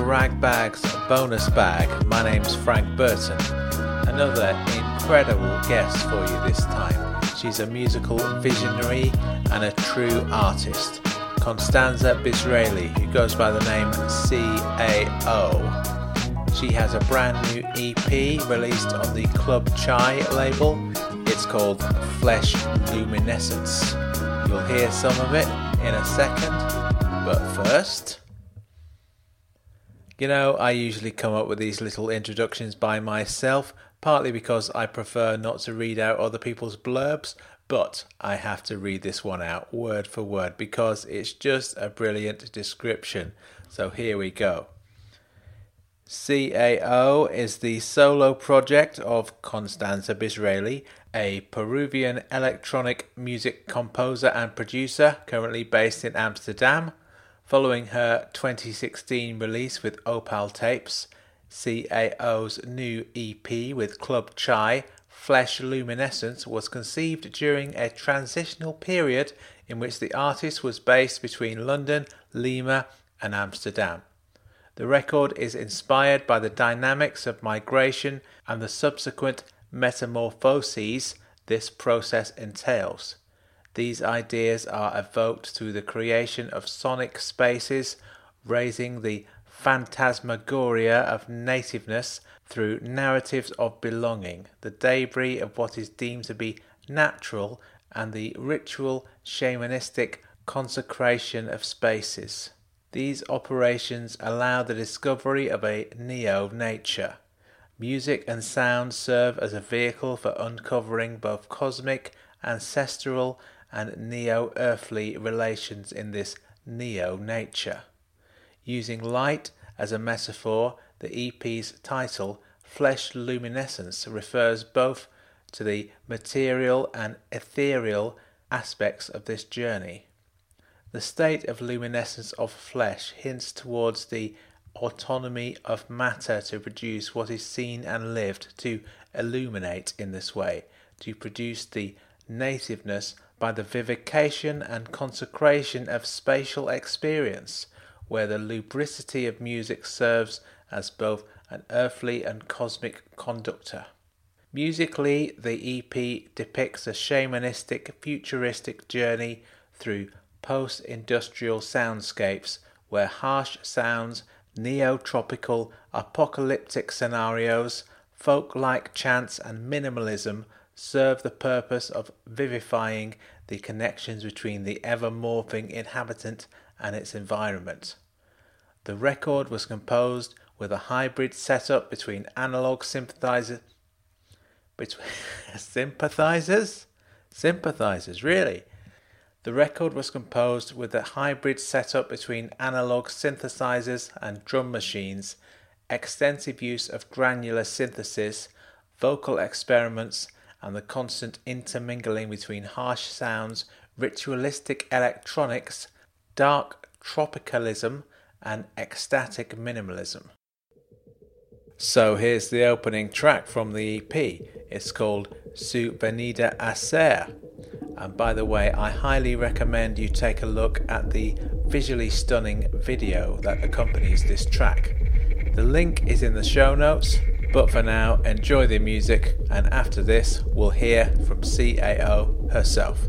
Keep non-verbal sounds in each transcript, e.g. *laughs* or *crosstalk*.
to Ragbag's bonus bag. My name's Frank Burton. Another incredible guest for you this time. She's a musical visionary and a true artist. Constanza Bisraeli, who goes by the name CAO. She has a brand new EP released on the Club Chai label. It's called Flesh Luminescence. You'll hear some of it in a second, but first. You know, I usually come up with these little introductions by myself, partly because I prefer not to read out other people's blurbs, but I have to read this one out word for word because it's just a brilliant description. So here we go. CAO is the solo project of Constanza Bisraeli, a Peruvian electronic music composer and producer currently based in Amsterdam. Following her 2016 release with Opal Tapes, CAO's new EP with Club Chai, Flesh Luminescence, was conceived during a transitional period in which the artist was based between London, Lima, and Amsterdam. The record is inspired by the dynamics of migration and the subsequent metamorphoses this process entails. These ideas are evoked through the creation of sonic spaces, raising the phantasmagoria of nativeness through narratives of belonging, the debris of what is deemed to be natural, and the ritual shamanistic consecration of spaces. These operations allow the discovery of a neo nature. Music and sound serve as a vehicle for uncovering both cosmic, ancestral, and neo earthly relations in this neo nature. Using light as a metaphor, the EP's title, Flesh Luminescence, refers both to the material and ethereal aspects of this journey. The state of luminescence of flesh hints towards the autonomy of matter to produce what is seen and lived, to illuminate in this way, to produce the nativeness by the vivification and consecration of spatial experience, where the lubricity of music serves as both an earthly and cosmic conductor. Musically, the EP depicts a shamanistic, futuristic journey through post industrial soundscapes where harsh sounds, neo-tropical, apocalyptic scenarios, folk like chants, and minimalism serve the purpose of vivifying the connections between the ever morphing inhabitant and its environment. The record was composed with a hybrid setup between analog synthesizers between *laughs* sympathizers sympathizers really the record was composed with a hybrid setup between analog synthesizers and drum machines extensive use of granular synthesis vocal experiments and the constant intermingling between harsh sounds, ritualistic electronics, dark tropicalism, and ecstatic minimalism. So here's the opening track from the EP. It's called Su Venida a Ser. And by the way, I highly recommend you take a look at the visually stunning video that accompanies this track. The link is in the show notes, but for now, enjoy the music, and after this, we'll hear from CAO herself.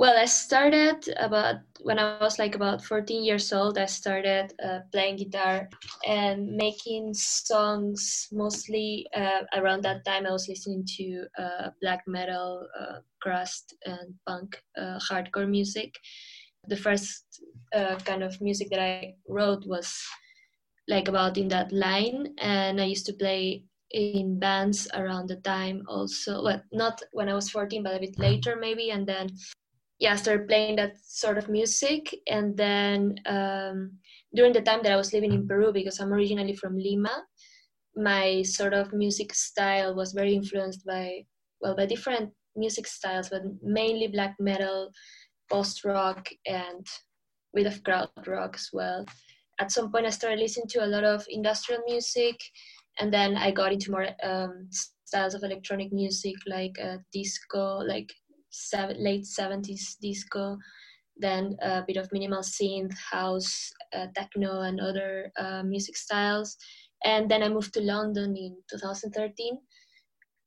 Well, I started about when I was like about 14 years old. I started uh, playing guitar and making songs. Mostly uh, around that time, I was listening to uh, black metal, uh, crust, and punk, uh, hardcore music. The first uh, kind of music that I wrote was like about in that line, and I used to play in bands around the time also well not when i was 14 but a bit later maybe and then yeah, I started playing that sort of music. And then um, during the time that I was living in Peru, because I'm originally from Lima, my sort of music style was very influenced by, well, by different music styles, but mainly black metal, post rock, and bit of crowd rock as well. At some point, I started listening to a lot of industrial music, and then I got into more um, styles of electronic music like uh, disco, like seven, late 70s disco, then a bit of minimal synth, house, uh, techno, and other uh, music styles. And then I moved to London in 2013.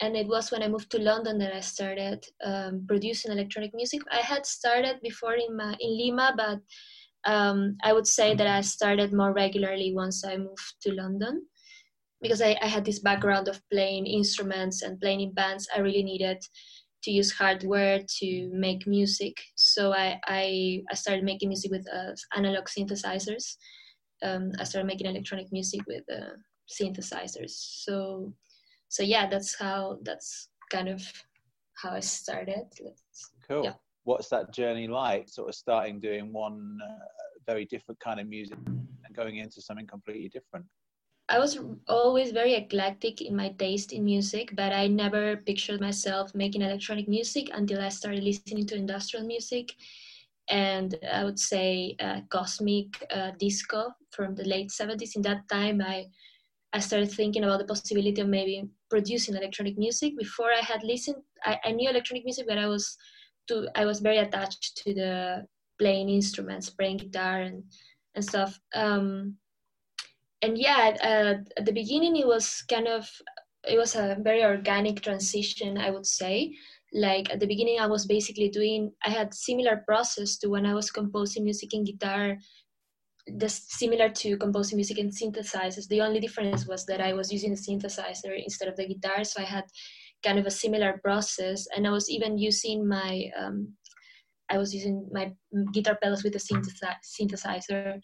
And it was when I moved to London that I started um, producing electronic music. I had started before in, my, in Lima, but um, I would say that I started more regularly once I moved to London because I, I, had this background of playing instruments and playing in bands. I really needed to use hardware to make music. So I, I, I started making music with uh, analog synthesizers. Um, I started making electronic music with uh, synthesizers. So, so yeah, that's how that's kind of how I started. cool. Yeah. What's that journey like? Sort of starting doing one uh, very different kind of music and going into something completely different. I was always very eclectic in my taste in music, but I never pictured myself making electronic music until I started listening to industrial music and I would say uh, cosmic uh, disco from the late 70s. In that time, I I started thinking about the possibility of maybe producing electronic music. Before I had listened, I, I knew electronic music, but I was too, I was very attached to the playing instruments, playing guitar and and stuff. Um, and yeah, uh, at the beginning it was kind of it was a very organic transition, I would say. Like at the beginning, I was basically doing I had similar process to when I was composing music in guitar, just similar to composing music in synthesizers. The only difference was that I was using a synthesizer instead of the guitar, so I had kind of a similar process, and I was even using my um, I was using my guitar pedals with a synthesizer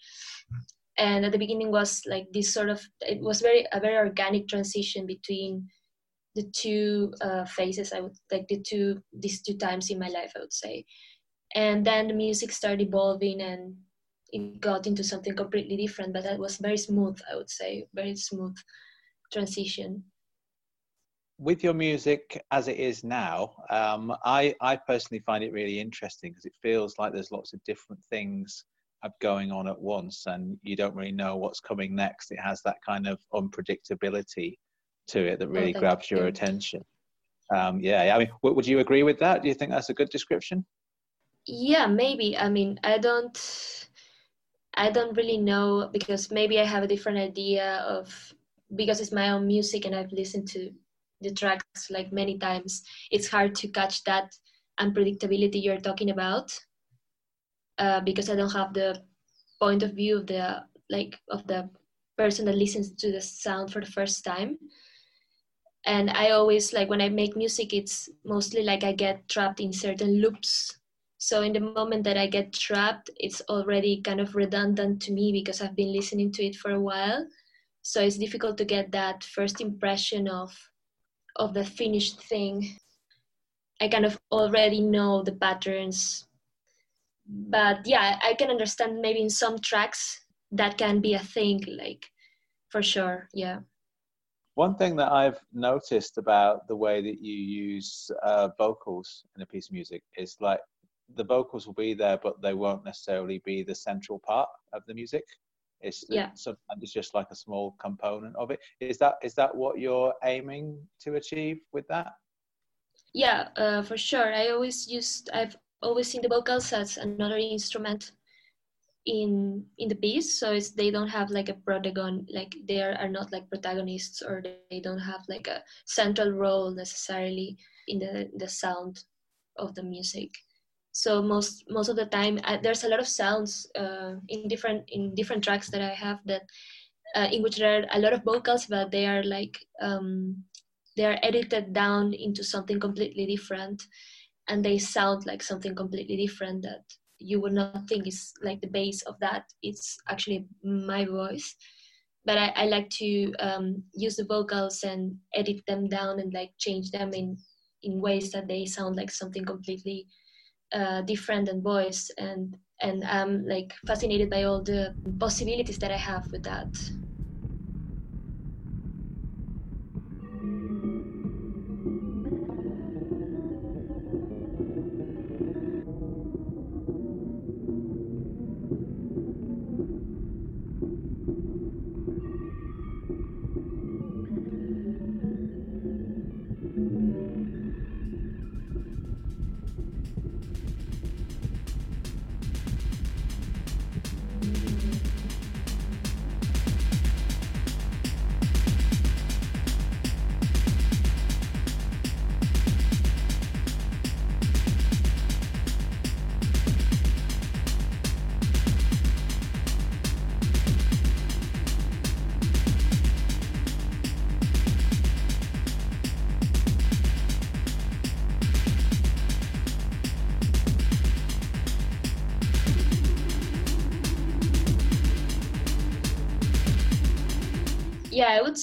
and at the beginning was like this sort of it was very a very organic transition between the two uh, phases i would like the two these two times in my life i would say. And then the music started evolving and it got into something completely different but that was very smooth i would say very smooth transition. With your music as it is now um, I, I personally find it really interesting because it feels like there's lots of different things going on at once and you don't really know what's coming next. It has that kind of unpredictability to it that really oh, grabs your attention. Um, yeah i mean would you agree with that? Do you think that's a good description? Yeah maybe. I mean i don't i don't really know because maybe i have a different idea of because it's my own music and i've listened to the tracks like many times it's hard to catch that unpredictability you're talking about uh, because I don't have the point of view of the like of the person that listens to the sound for the first time. And I always like when I make music, it's mostly like I get trapped in certain loops. So in the moment that I get trapped, it's already kind of redundant to me because I've been listening to it for a while. So it's difficult to get that first impression of of the finished thing. I kind of already know the patterns but yeah i can understand maybe in some tracks that can be a thing like for sure yeah. One thing that i've noticed about the way that you use uh, vocals in a piece of music is like the vocals will be there but they won't necessarily be the central part of the music. It's yeah. sometimes it's just like a small component of it. Is that is that what you're aiming to achieve with that? Yeah uh, for sure. I always used i've always seen the vocals as another instrument in in the piece. So it's they don't have like a protagon like they are, are not like protagonists or they don't have like a central role necessarily in the the sound of the music. So most most of the time uh, there's a lot of sounds uh, in different in different tracks that i have that uh, in which there are a lot of vocals but they are like um, they are edited down into something completely different and they sound like something completely different that you would not think is like the base of that. It's actually my voice. But i, I like to um, use the vocals and edit them down and like change them in in ways that they sound like something completely uh, different than voice. And and i'm like fascinated by all the possibilities that i have with that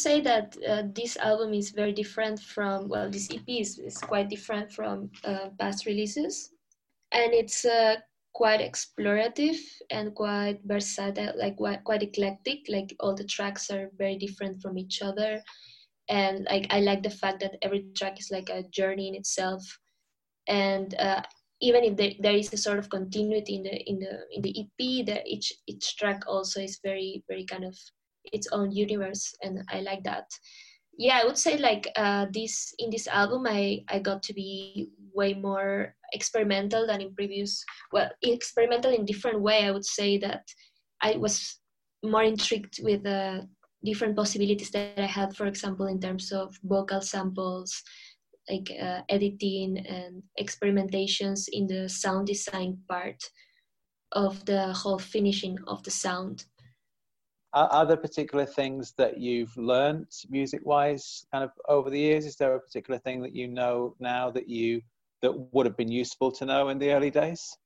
say that uh, this album is very different from well this ep is, is quite different from uh, past releases. And it's uh, quite explorative and quite versatile like quite, eclectic. Like all the tracks are very different from each other. And like i like the fact that every track is like a journey in itself. And uh, even if there, there is a sort of continuity in the in the in the ep that each each track also is very very kind of its own universe and i like that. Yeah i would say like uh, this in this album i i got to be way more experimental than in previous well experimental in different way. I would say that i was more intrigued with the different possibilities that i had for example in terms of vocal samples like uh, editing and experimentations in the sound design part of the whole finishing of the sound are, there particular things that you've learned music wise kind of over the years? Is there a particular thing that you know now that you that would have been useful to know in the early days?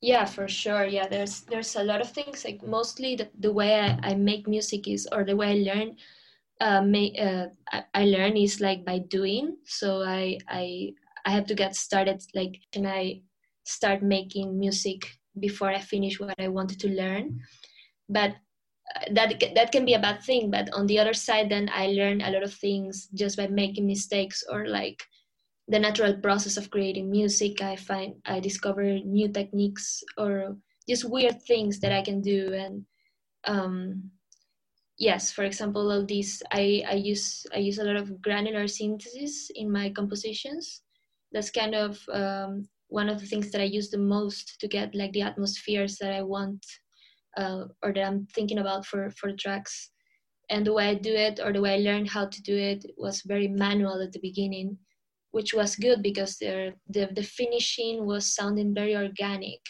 Yeah for sure. Yeah there's there's a lot of things like mostly the, the way I, I make music is or the way i learn uh, may, uh, I, I learn is like by doing. So i i i have to get started like can i start making music before i finish what i wanted to learn. But that that can be a bad thing but on the other side then i learn a lot of things just by making mistakes or like the natural process of creating music. I find i discover new techniques or just weird things that i can do. And um, yes for example all these i i use i use a lot of granular synthesis in my compositions. That's kind of um, one of the things that i use the most to get like the atmospheres that i want uh, or that I'm thinking about for for tracks. And the way I do it, or the way I learned how to do it, was very manual at the beginning, which was good because the the, the finishing was sounding very organic,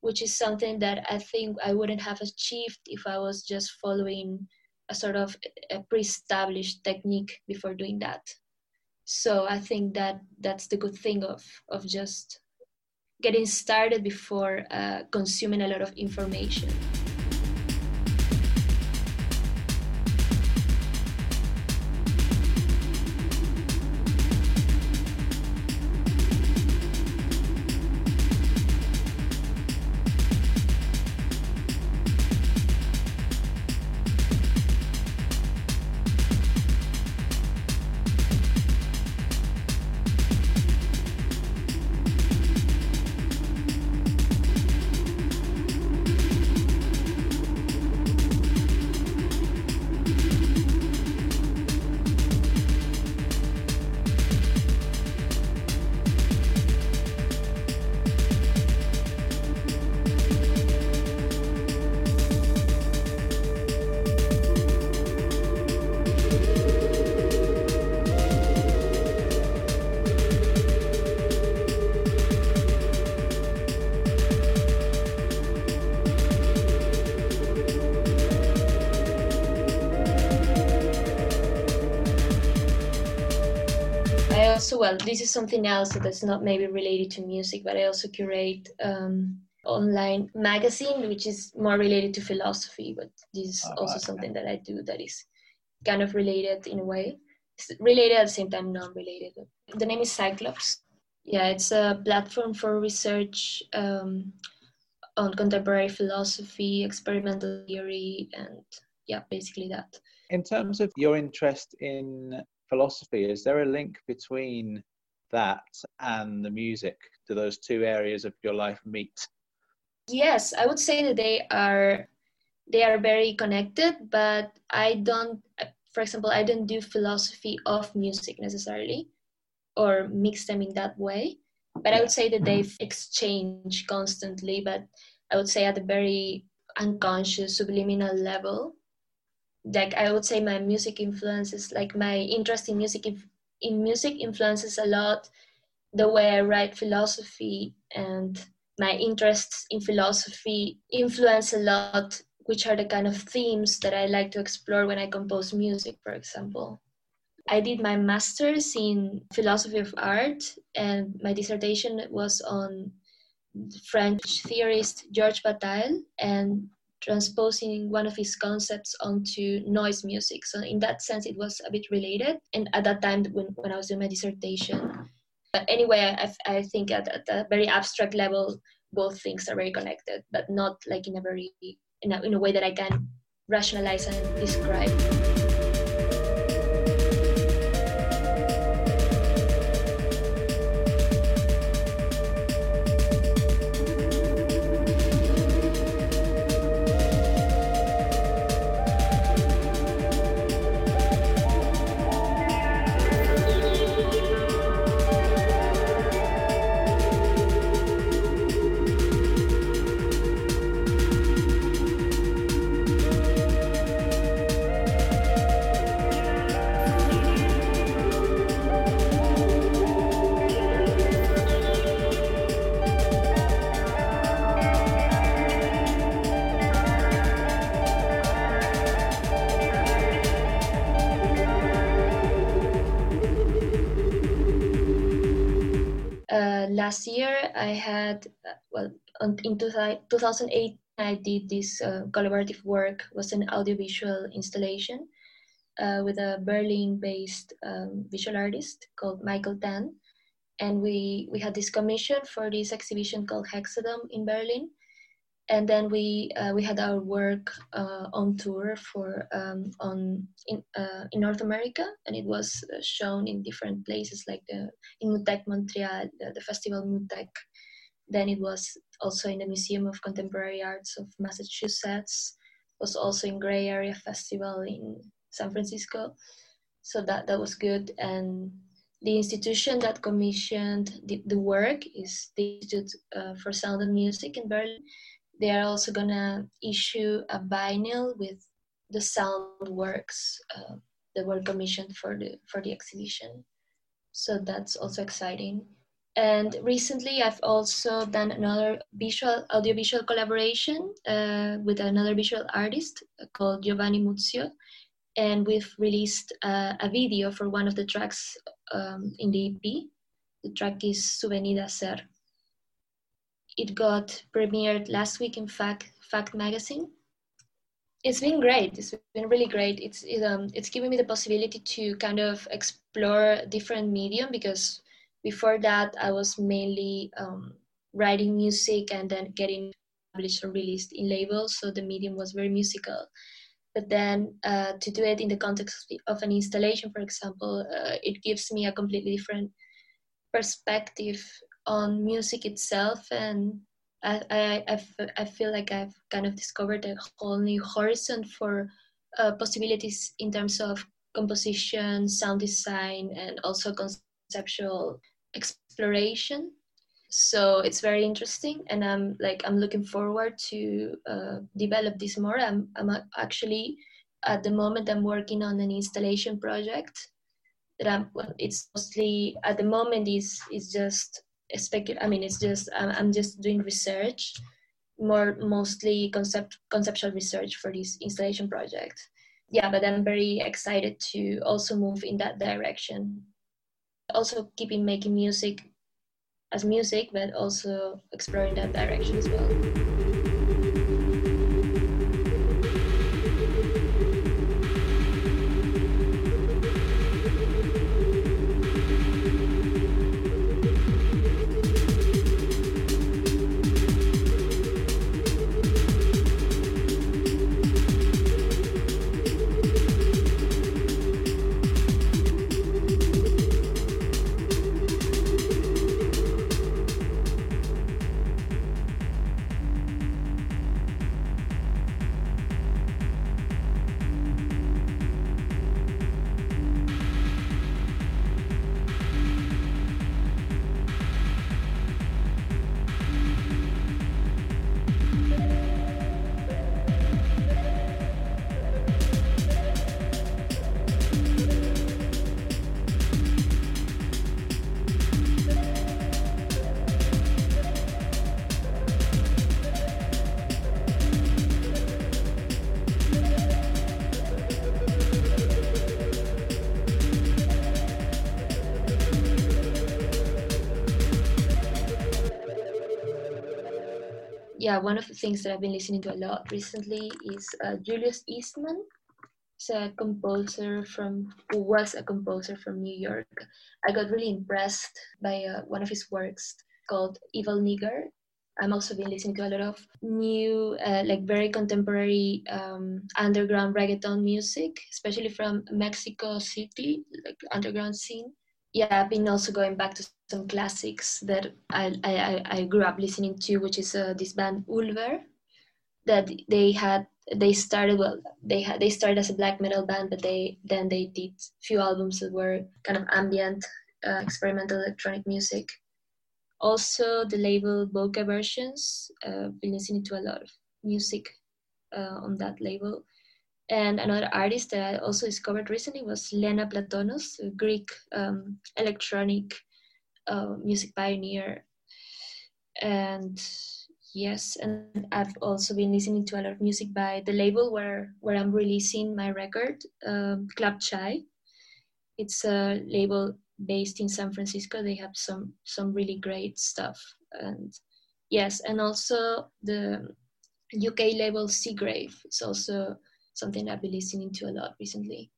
which is something that I think I wouldn't have achieved if I was just following a sort of a pre-established technique before doing that. So I think that that's the good thing of of just getting started before uh, consuming a lot of information. Also, well, this is something else that's not maybe related to music, but I also curate um, online magazine, which is more related to philosophy. But this is oh, also okay. something that I do that is kind of related in a way. It's related at the same time, non-related. The name is Cyclops. Yeah, it's a platform for research um, on contemporary philosophy, experimental theory, and yeah, basically that. In terms of your interest in philosophy, is there a link between that and the music? Do those two areas of your life meet? Yes, I would say that they are they are very connected, but I don't for example, I don't do philosophy of music necessarily or mix them in that way. But I would say that they exchange constantly, but I would say at a very unconscious, subliminal level like I would say my music influences like my interest in music in music influences a lot the way I write philosophy and my interests in philosophy influence a lot which are the kind of themes that I like to explore when I compose music for example. I did my master's in philosophy of art and my dissertation was on French theorist Georges Bataille and transposing one of his concepts onto noise music. So in that sense, it was a bit related. And at that time, when, when I was doing my dissertation, but anyway, I, I think at, at a very abstract level, both things are very connected, but not like in a very in a, in a way that I can rationalize and describe. Last year I had, well, in 2008, I did this uh, collaborative work, was an audiovisual installation uh, with a Berlin-based um, visual artist called Michael Tan. And we, we had this commission for this exhibition called Hexadome in Berlin and then we uh, we had our work uh, on tour for um, on in uh, in North America, and it was uh, shown in different places like the in MUTEK Montreal, the, the festival MUTEK. Then it was also in the Museum of Contemporary Arts of Massachusetts. It Was also in Gray Area Festival in San Francisco, so that that was good. And the institution that commissioned the, the work is the Institute uh, for Sound and Music in Berlin they are also gonna issue a vinyl with the sound works uh, that were commissioned for the for the exhibition. So that's also exciting. And recently, I've also done another visual audiovisual collaboration uh, with another visual artist called Giovanni Muzio, and we've released uh, a video for one of the tracks um, in the EP. The track is Su Venida a Ser it got premiered last week in Fact Fact magazine. It's been great. It's been really great. It's it, um it's given me the possibility to kind of explore different medium because before that I was mainly um, writing music and then getting published or released in labels. So the medium was very musical. But then uh, to do it in the context of an installation, for example, uh, it gives me a completely different perspective on music itself and I, I, I, feel like I've kind of discovered a whole new horizon for uh, possibilities in terms of composition, sound design, and also conceptual exploration. So it's very interesting, and I'm like I'm looking forward to uh, develop this more. I'm I'm actually at the moment I'm working on an installation project that I'm. It's mostly at the moment is is just I mean, it's just I'm, I'm just doing research, more mostly concept conceptual research for this installation project. Yeah, but I'm very excited to also move in that direction. also keeping making music as music, but also exploring that direction as well. Yeah, one of the things that I've been listening to a lot recently is uh, Julius Eastman. He's a composer from, who was a composer from New York. I got really impressed by uh, one of his works called Evil Nigger. I'm also been listening to a lot of new, uh, like very contemporary um, underground reggaeton music, especially from Mexico City, like underground scene yeah, I've been also going back to some classics that I I, I grew up listening to, which is uh, this band Ulver, that they had they started well they had they started as a black metal band, but they then they did few albums that were kind of ambient uh, experimental electronic music. Also, the label Bokeh Versions. Uh, been listening to a lot of music uh, on that label and another artist that I also discovered recently was Lena Platonos, a Greek um, electronic uh, music pioneer. And yes, and I've also been listening to a lot of music by the label where, where I'm releasing my record, um, Club Chai. It's a label based in San Francisco. They have some some really great stuff. And yes, and also the UK label Seagrave. It's also something I've been listening to a lot recently.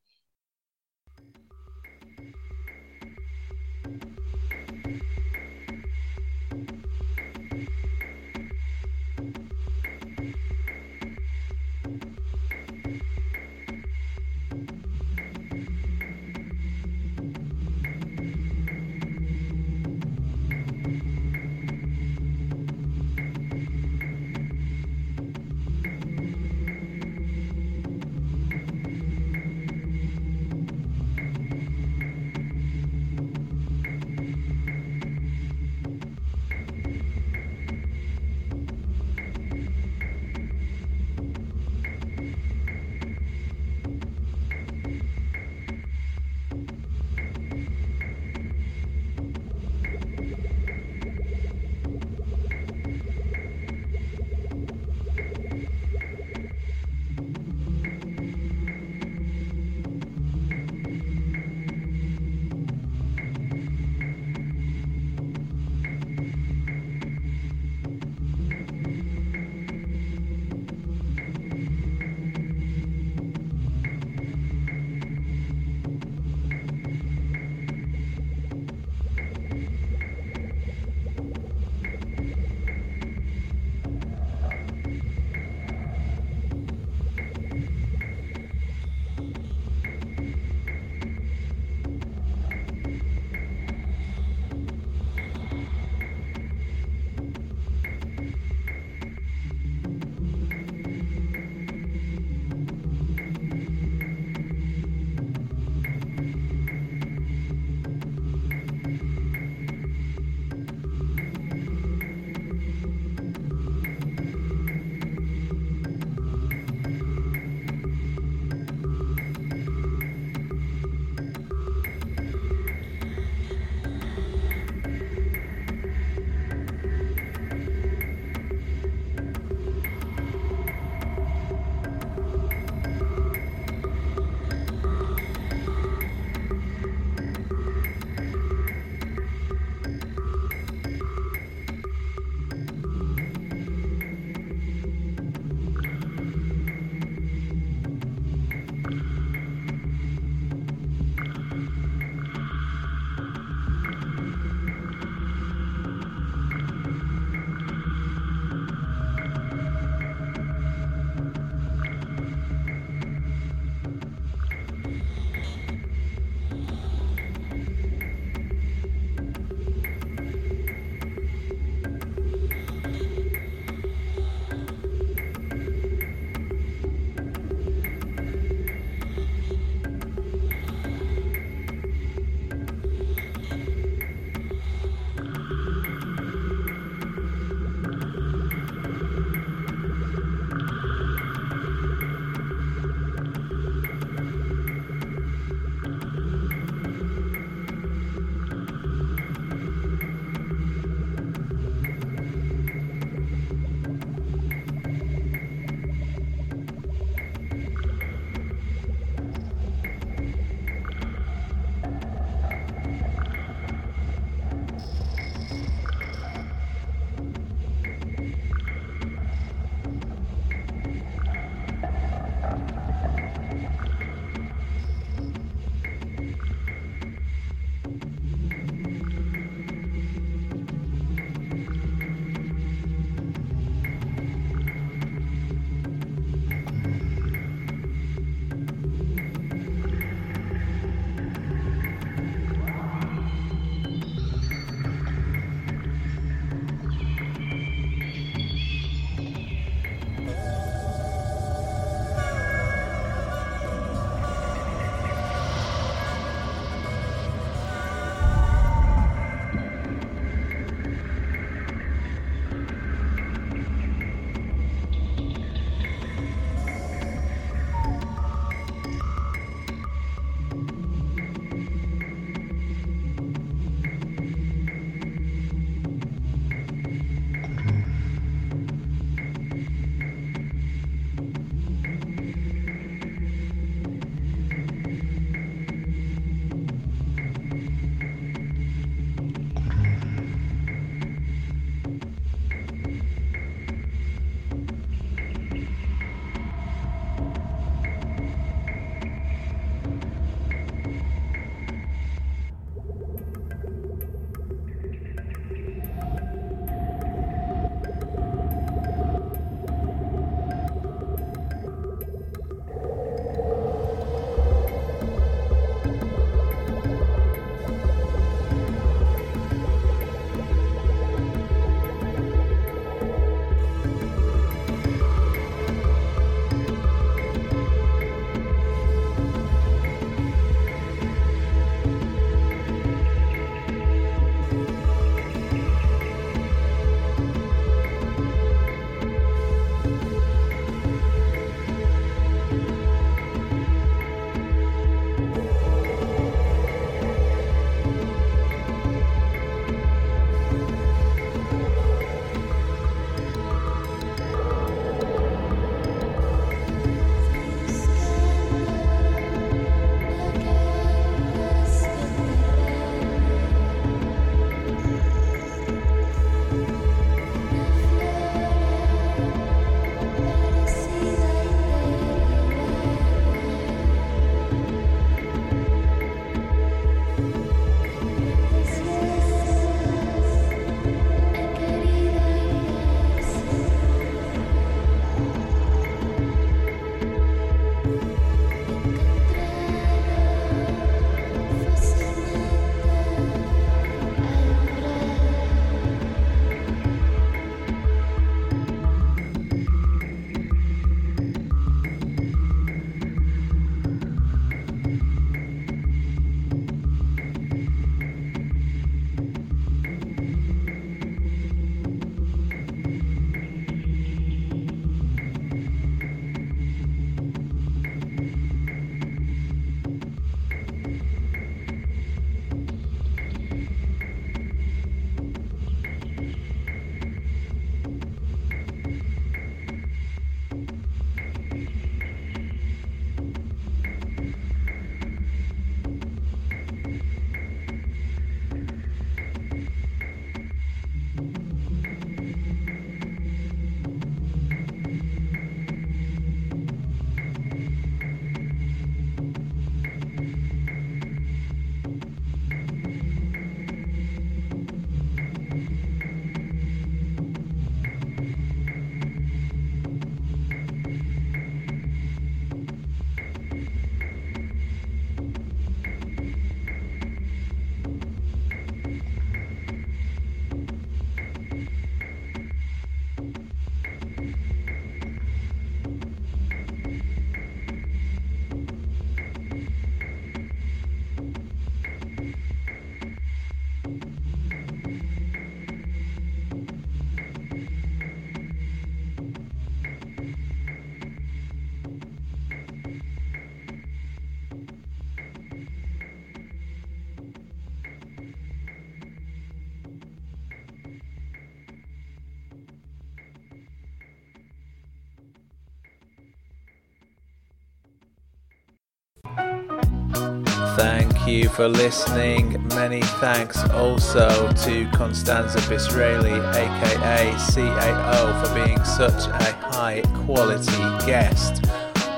You for listening. Many thanks also to Constanza Bisraeli, aka CAO, for being such a high quality guest.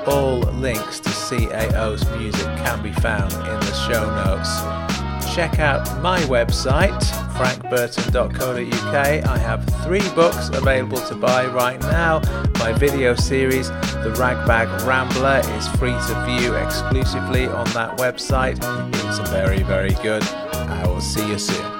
All links to CAO's music can be found in the show notes check out my website, frankburton.co.uk. I have three books available to buy right now. My video series, The Ragbag Rambler, is free to view exclusively on that website. It's very, very good. I will see you soon.